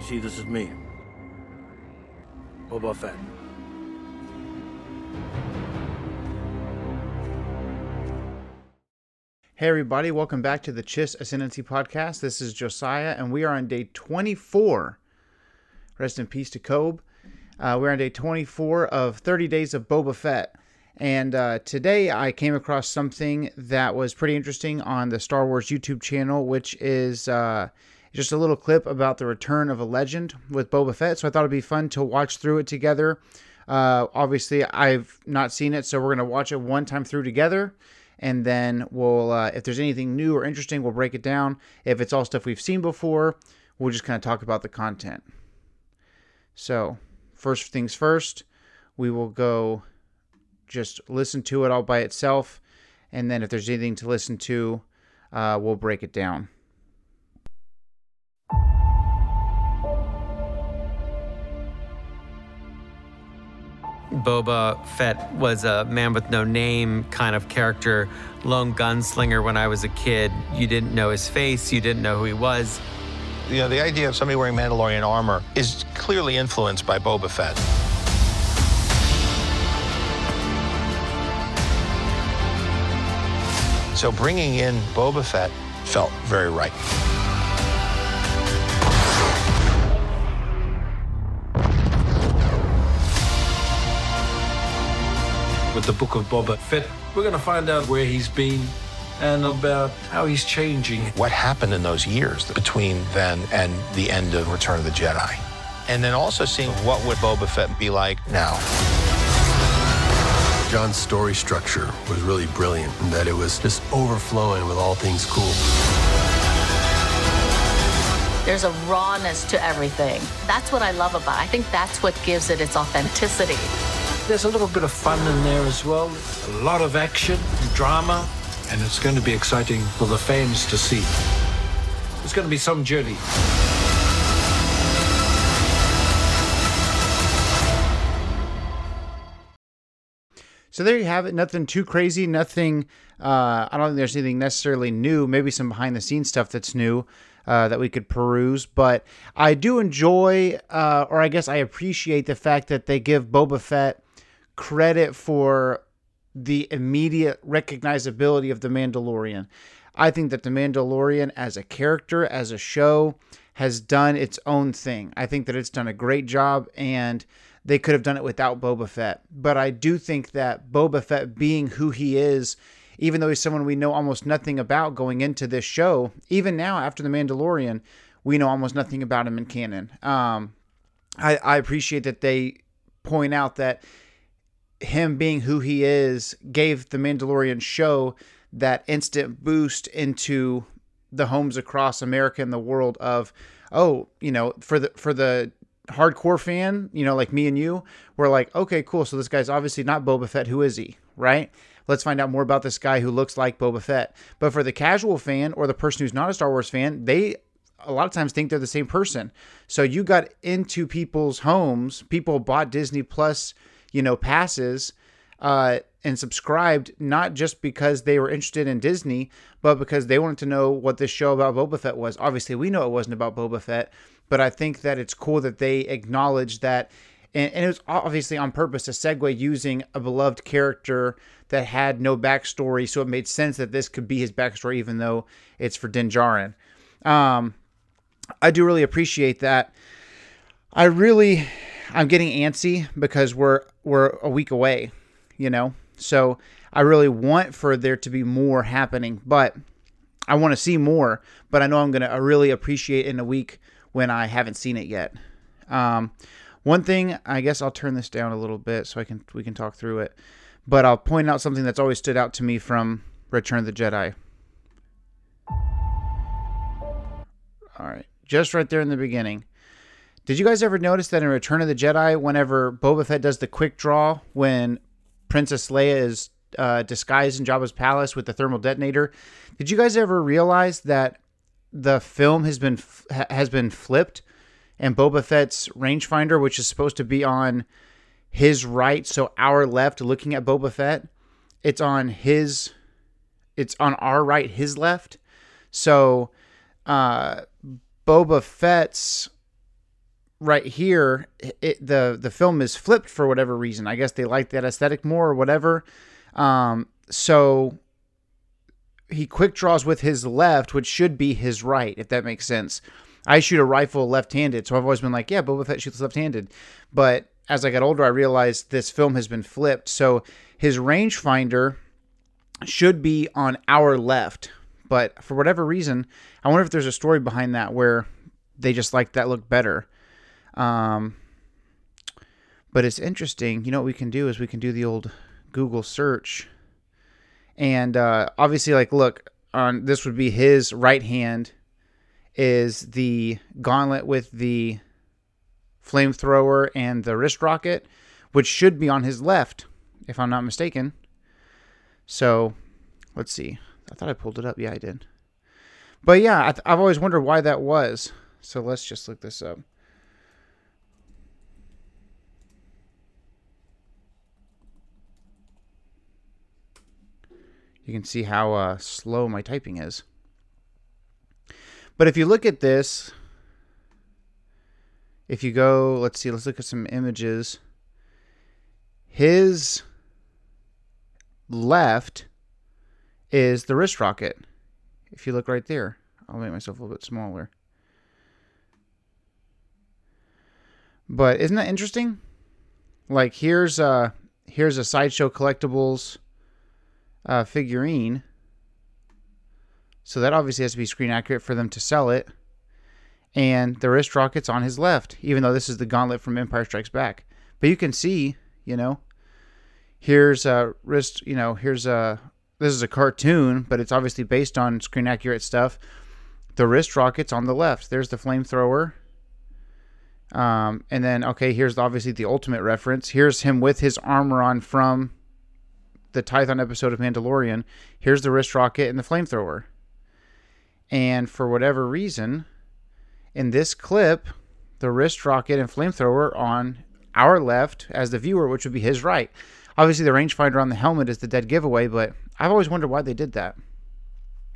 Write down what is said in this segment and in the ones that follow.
See, this is me. Boba Fett. Hey, everybody, welcome back to the Chiss Ascendancy Podcast. This is Josiah, and we are on day 24. Rest in peace to Kobe. Uh, we're on day 24 of 30 Days of Boba Fett. And uh, today I came across something that was pretty interesting on the Star Wars YouTube channel, which is uh, just a little clip about the return of a legend with Boba Fett. So I thought it'd be fun to watch through it together. Uh, obviously, I've not seen it, so we're to watch it one time through together. And then we'll uh, if there's anything new or interesting we'll break it down. If it's all stuff we've seen before we'll just kind of talk about the content. So first things first we will go just listen to it all by itself. And then if there's anything to listen to uh, we'll break it down Boba Fett was a man with no name kind of character, lone gunslinger when I was a kid. You didn't know his face, you didn't know who he was. You know, the idea of somebody wearing Mandalorian armor is clearly influenced by Boba Fett. So bringing in Boba Fett felt very right. With the book of Boba Fett. We're going to find out where he's been and about how he's changing. What happened in those years between then and the end of Return of the Jedi? And then also seeing what would Boba Fett be like now. Jon's story structure was really brilliant in that it was just overflowing with all things cool. There's a rawness to everything. That's what I love about it. I think that's what gives it its authenticity. There's a little bit of fun in there as well, a lot of action, and drama, and it's going to be exciting for the fans to see. It's going to be some journey. So there you have it. Nothing too crazy. Nothing. Uh, I don't think there's anything necessarily new. Maybe some behind the scenes stuff that's new uh, that we could peruse. But I do enjoy, uh, or I guess I appreciate the fact that they give Boba Fett credit for the immediate recognizability of the Mandalorian. I think that the Mandalorian, as a character, as a show, has done its own thing. I think that it's done a great job and they could have done it without Boba Fett. But I do think that Boba Fett being who he is, even though he's someone we know almost nothing about going into this show, even now after The Mandalorian, we know almost nothing about him in canon. Um, I, I appreciate that they point out that him being who he is gave the Mandalorian show that instant boost into the homes across America and the world of oh you know for the for the hardcore fan you know like me and you we're like okay cool. So this guy's obviously not Boba Fett. Who is he? Right? Let's find out more about this guy who looks like Boba Fett. But for the casual fan or the person who's not a Star Wars fan they a lot of times think they're the same person. So you got into people's homes people bought Disney Plus you know passes uh, and subscribed not just because they were interested in Disney, but because they wanted to know what this show about Boba Fett was. Obviously, we know it wasn't about Boba Fett, but I think that it's cool that they acknowledge that. And, and it was obviously on purpose to segue using a beloved character that had no backstory, so it made sense that this could be his backstory, even though it's for Din Djarin. Um, I do really appreciate that. I really, I'm getting antsy because we're we're a week away, you know. So I really want for there to be more happening, but I want to see more. But I know I'm gonna really appreciate in a week when I haven't seen it yet. Um, one thing, I guess I'll turn this down a little bit so I can we can talk through it. But I'll point out something that's always stood out to me from Return of the Jedi. All right, just right there in the beginning. Did you guys ever notice that in Return of the Jedi, whenever Boba Fett does the quick draw when Princess Leia is uh, disguised in Jabba's palace with the thermal detonator, did you guys ever realize that the film has been has been flipped, and Boba Fett's rangefinder, which is supposed to be on his right, so our left, looking at Boba Fett, it's on his, it's on our right, his left. So, uh, Boba Fett's right here, it, the the film is flipped for whatever reason. I guess they like that aesthetic more or whatever. Um, so he quick draws with his left, which should be his right, if that makes sense. I shoot a rifle left-handed, so I've always been like, yeah, Boba Fett shoots left-handed. But as I got older, I realized this film has been flipped. So his rangefinder should be on our left, but for whatever reason, I wonder if there's a story behind that where they just like that look better. Um, but it's interesting. You know what we can do is we can do the old Google search, and uh, obviously, like, look on this would be his right hand is the gauntlet with the flamethrower and the wrist rocket, which should be on his left, if I'm not mistaken. So, let's see. I thought I pulled it up. Yeah, I did. But yeah, I have always wondered why that was. So let's just look this up. You can see how uh, slow my typing is. But if you look at this, if you go, let's see, let's look at some images. His left is the wrist rocket. If you look right there, I'll make myself a little bit smaller. But isn't that interesting? Like here's a here's a sideshow collectibles uh, figurine. So that obviously has to be screen accurate for them to sell it. And the wrist rocket's on his left, even though this is the gauntlet from Empire Strikes Back. But you can see, you know, here's a wrist, you know, here's a this is a cartoon, but it's obviously based on screen accurate stuff. The wrist rocket's on the left. There's the flamethrower. Um, and then okay, here's obviously the ultimate reference. Here's him with his armor on from the Tython episode of Mandalorian. Here's the wrist rocket and the flamethrower. And for whatever reason, in this clip, the wrist rocket and flamethrower on our left as the viewer, which would be his right. Obviously, the rangefinder on the helmet is the dead giveaway, but I've always wondered why they did that.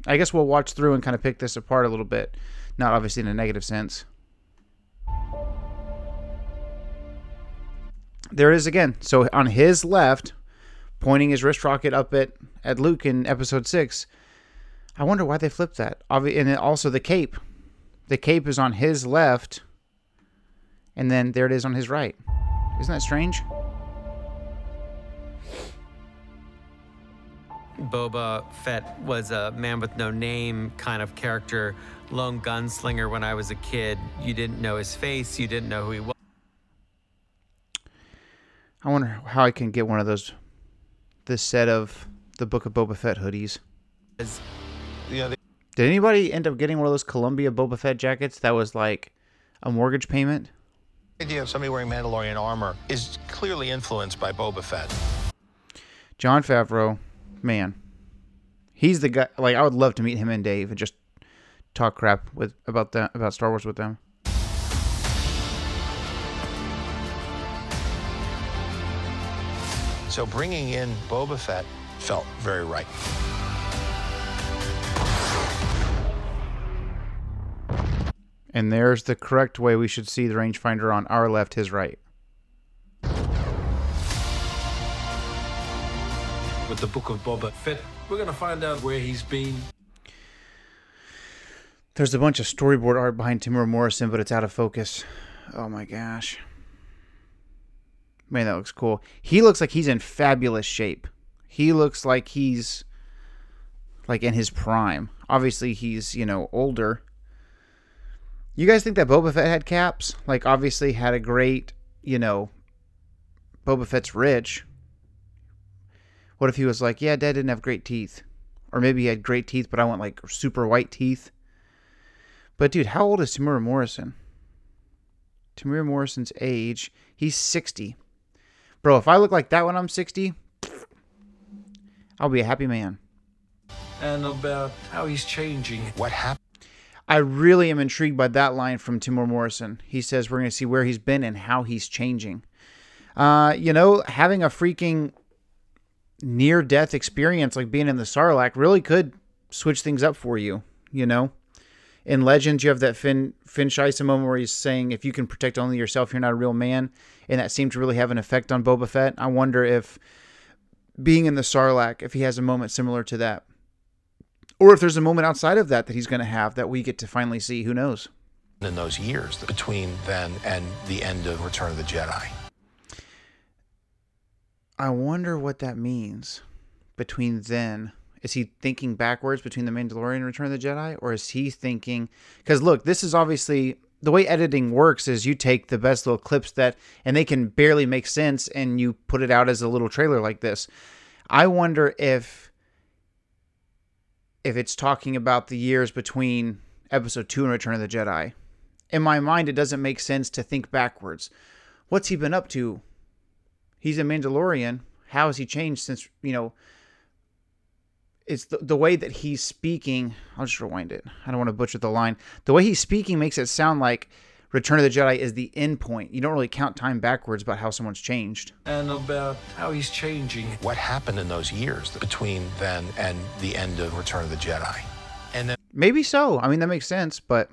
I guess we'll watch through and kind of pick this apart a little bit. Not obviously in a negative sense. There it is again. So on his left, pointing his wrist rocket up at, at Luke in episode 6. I wonder why they flipped that. And also the cape. The cape is on his left, and then there it is on his right. Isn't that strange? Boba Fett was a man with no name kind of character, lone gunslinger when I was a kid. You didn't know his face, you didn't know who he was. I wonder how I can get one of those this set of the Book of Boba Fett hoodies. You know, they, Did anybody end up getting one of those Columbia Boba Fett jackets that was like a mortgage payment? the idea of somebody wearing Mandalorian armor is clearly influenced by Boba Fett. Jon Favreau, man, he's the guy. Like I would love to meet him and Dave and just talk crap with about that about Star Wars with them. So bringing in Boba Fett felt very right. And there's the correct way we should see the rangefinder on our left, his right. With the book of Boba Fett, we're going to find out where he's been. There's a bunch of storyboard art behind Temuera Morrison, but it's out of focus. Oh my gosh. Man, that looks cool. He looks like he's in fabulous shape. He looks like he's like in his prime. Obviously, he's, you know, older. You guys think that Boba Fett had caps? Like, obviously, had a great, you know, Boba Fett's rich. What if he was like, yeah, Dad didn't have great teeth? Or maybe he had great teeth, but I want like super white teeth. But dude, how old is Temuera Morrison? Temuera Morrison's age, he's 60. Bro, if I look like that when I'm 60, I'll be a happy man. And about how he's changing. What happened? I really am intrigued by that line from Temuera Morrison. He says we're going to see where he's been and how he's changing. Uh, you know, having a freaking near death experience like being in the Sarlacc really could switch things up for you, you know? In Legends, you have that Finn Finn Shysa moment where he's saying, "If you can protect only yourself, you're not a real man," and that seemed to really have an effect on Boba Fett. I wonder if being in the Sarlacc, if he has a moment similar to that, or if there's a moment outside of that that he's going to have that we get to finally see. Who knows? In those years between then and the end of Return of the Jedi. I wonder what that means between then. Is he thinking backwards between The Mandalorian and Return of the Jedi? Or is he thinking. Because look, this is obviously. The way editing works is you take the best little clips that. And they can barely make sense and you put it out as a little trailer like this. I wonder if. If it's talking about the years between Episode 2 and Return of the Jedi. In my mind, it doesn't make sense to think backwards. What's he been up to he's a Mandalorian. How has he changed since you know? It's the the way that he's speaking. I'll just rewind it. I don't want to butcher the line. The way he's speaking makes it sound like Return of the Jedi is the end point. You don't really count time backwards about how someone's changed. And about how he's changing. What happened in those years between then and the end of Return of the Jedi? And then Maybe so. I mean, that makes sense, but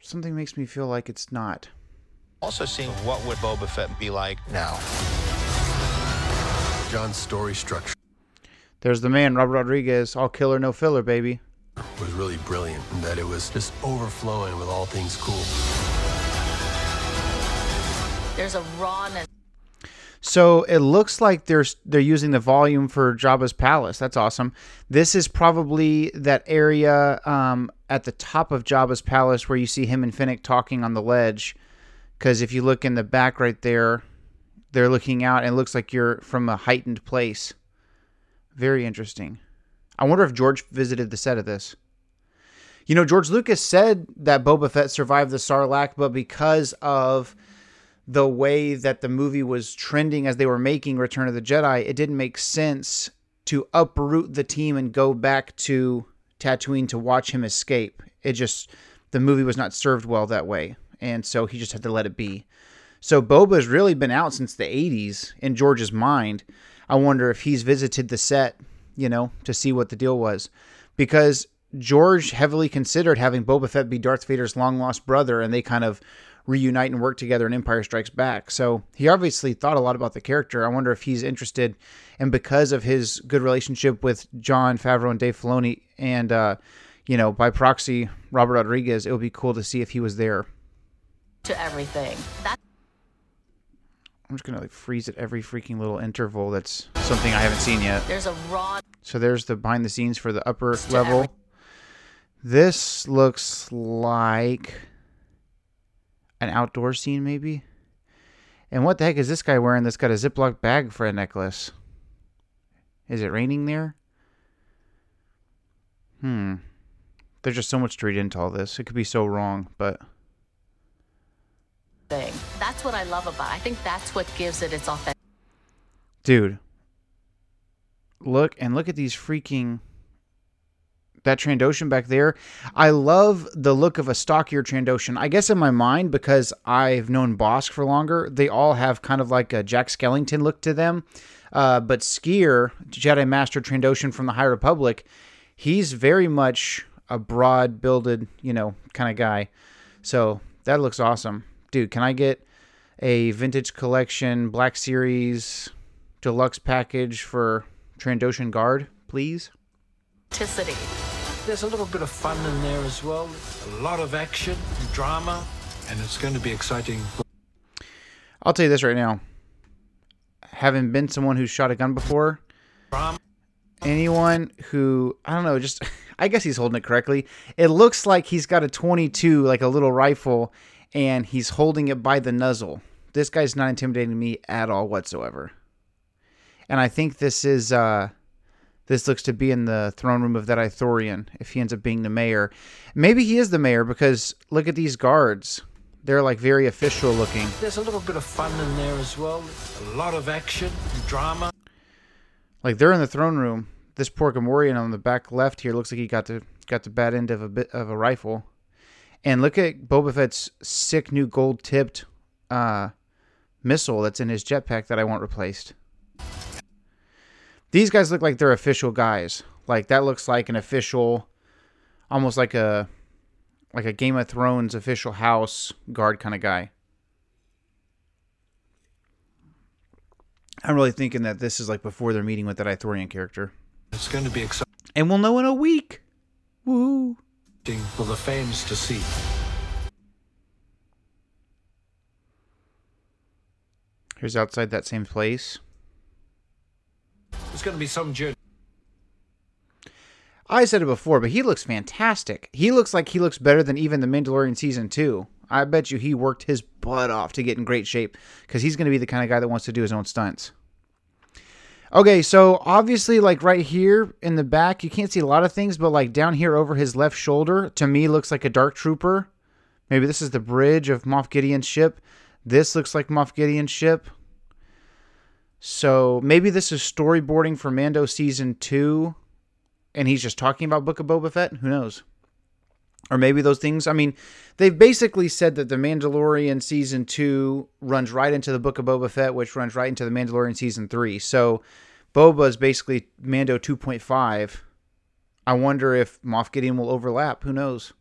something makes me feel like it's not. also seeing what would Boba Fett be like now. Jon's story structure There's the man, Robert Rodriguez, all killer, no filler, baby. It was really brilliant in that it was just overflowing with all things cool. There's a rawness. So it looks like they're they're using the volume for Jabba's palace. That's awesome. This is probably that area um, at the top of Jabba's palace where you see him and Fennec talking on the ledge. Because if you look in the back right there, they're looking out, and it looks like you're from a heightened place. Very interesting. I wonder if George visited the set of this. You know, George Lucas said that Boba Fett survived the Sarlacc, but because of the way that the movie was trending as they were making Return of the Jedi, it didn't make sense to uproot the team and go back to Tatooine to watch him escape. It just the movie was not served well that way, and so he just had to let it be. So Boba's really been out since the 80s in George's mind. I wonder if he's visited the set, you know, to see what the deal was. Because George heavily considered having Boba Fett be Darth Vader's long lost brother, and they kind of reunite and work together in Empire Strikes Back. So he obviously thought a lot about the character. I wonder if he's interested, and because of his good relationship with Jon Favreau and Dave Filoni, and uh, you know by proxy Robert Rodriguez, it would be cool to see if he was there. to everything. I'm just gonna like freeze at every freaking little interval. That's something I haven't seen yet. there's a raw So there's the behind the scenes for the upper level. every- This looks like an outdoor scene, maybe. And what the heck is this guy wearing that's got a Ziploc bag for a necklace? Is it raining there? Hmm. There's just so much to read into all this. It could be so wrong, but thing. That's what I love about. it. I think that's what gives it its authentic. dude, look and look at these freaking that Trandoshan back there. I love the look of a stockier Trandoshan. I guess in my mind, because I've known Bossk for longer, they all have kind of like a Jack Skellington look to them. Uh, but Sskeer, Jedi Master Trandoshan from the High Republic, he's very much a broad builded, you know, kind of guy. So that looks awesome. Dude, can I get a vintage collection Black Series deluxe package for Trandoshan Guard, please? authenticity. There's a little bit of fun in there as well. A lot of action, and drama, and it's going to be exciting. I'll tell you this right now. Having been someone who's shot a gun before, Drama. anyone who I don't know, just I guess he's holding it correctly. It looks like he's got a 22, like a little rifle, and he's holding it by the nuzzle. This guy's not intimidating me at all whatsoever. And I think this is uh this looks to be in the throne room of that Ithorian if he ends up being the mayor. Maybe he is the mayor because look at these guards. They're like very official looking. There's a little bit of fun in there as well. A lot of action, and drama. Like they're in the throne room. This poor Gamorrean on the back left here looks like he got the got the bad end of a bit of a rifle. And look at Boba Fett's sick new gold tipped uh, missile that's in his jetpack that I want replaced. These guys look like they're official guys. Like that looks like an official almost like a like a Game of Thrones official house guard kind of guy. I'm really thinking that this is like before they're meeting with that Ithorian character. It's going to be exciting And we'll know in a week. Woo. For the fans to see. Here's outside that same place. It's going to be some journey. I said it before, but he looks fantastic. He looks like he looks better than even the Mandalorian season two. I bet you he worked his butt off to get in great shape because he's going to be the kind of guy that wants to do his own stunts. Okay, so obviously, like right here in the back, you can't see a lot of things, but like down here over his left shoulder, to me, looks like a Dark Trooper. Maybe this is the bridge of Moff Gideon's ship. This looks like Moff Gideon's ship. So maybe this is storyboarding for Mando season two and he's just talking about Book of Boba Fett. Who knows? Or maybe those things. I mean, they've basically said that the Mandalorian season two runs right into the Book of Boba Fett, which runs right into the Mandalorian season three. So Boba is basically Mando 2.5. I wonder if Moff Gideon will overlap. Who knows?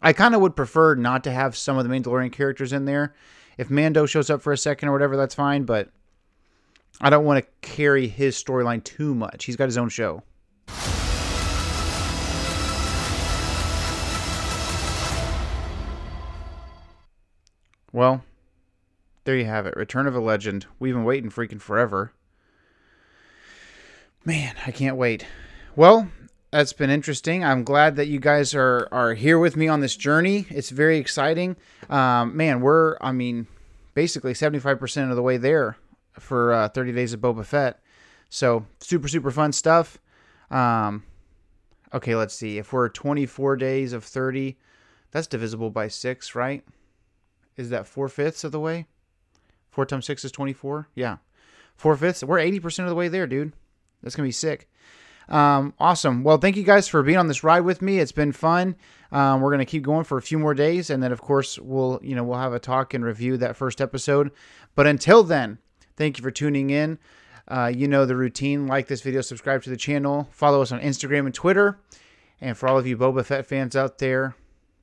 I kind of would prefer not to have some of the Mandalorian characters in there. If Mando shows up for a second or whatever, that's fine, but I don't want to carry his storyline too much. He's got his own show. Well, there you have it. Return of a Legend. We've been waiting freaking forever. Man, I can't wait. Well, that's been interesting. I'm glad that you guys are are here with me on this journey. It's very exciting. Um, man, we're I mean, basically 75% of the way there for uh, 30 Days of Boba Fett. So super super fun stuff. Um, okay, let's see. If we're 24 days of 30, that's divisible by six, right? Is that four fifths of the way? Four times six is 24. Yeah. Four fifths. We're 80% of the way there, dude. That's going to be sick. Um, awesome. Well, thank you guys for being on this ride with me. It's been fun. Um, we're to keep going for a few more days. And then, of course, we'll, you know, we'll have a talk and review that first episode. But until then, thank you for tuning in. Uh, you know the routine. Like this video, subscribe to the channel, follow us on Instagram and Twitter. And for all of you Boba Fett fans out there,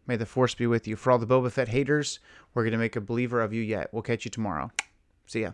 May the force be with you. For all the Boba Fett haters, we're going to make a believer of you yet. We'll catch you tomorrow. See ya.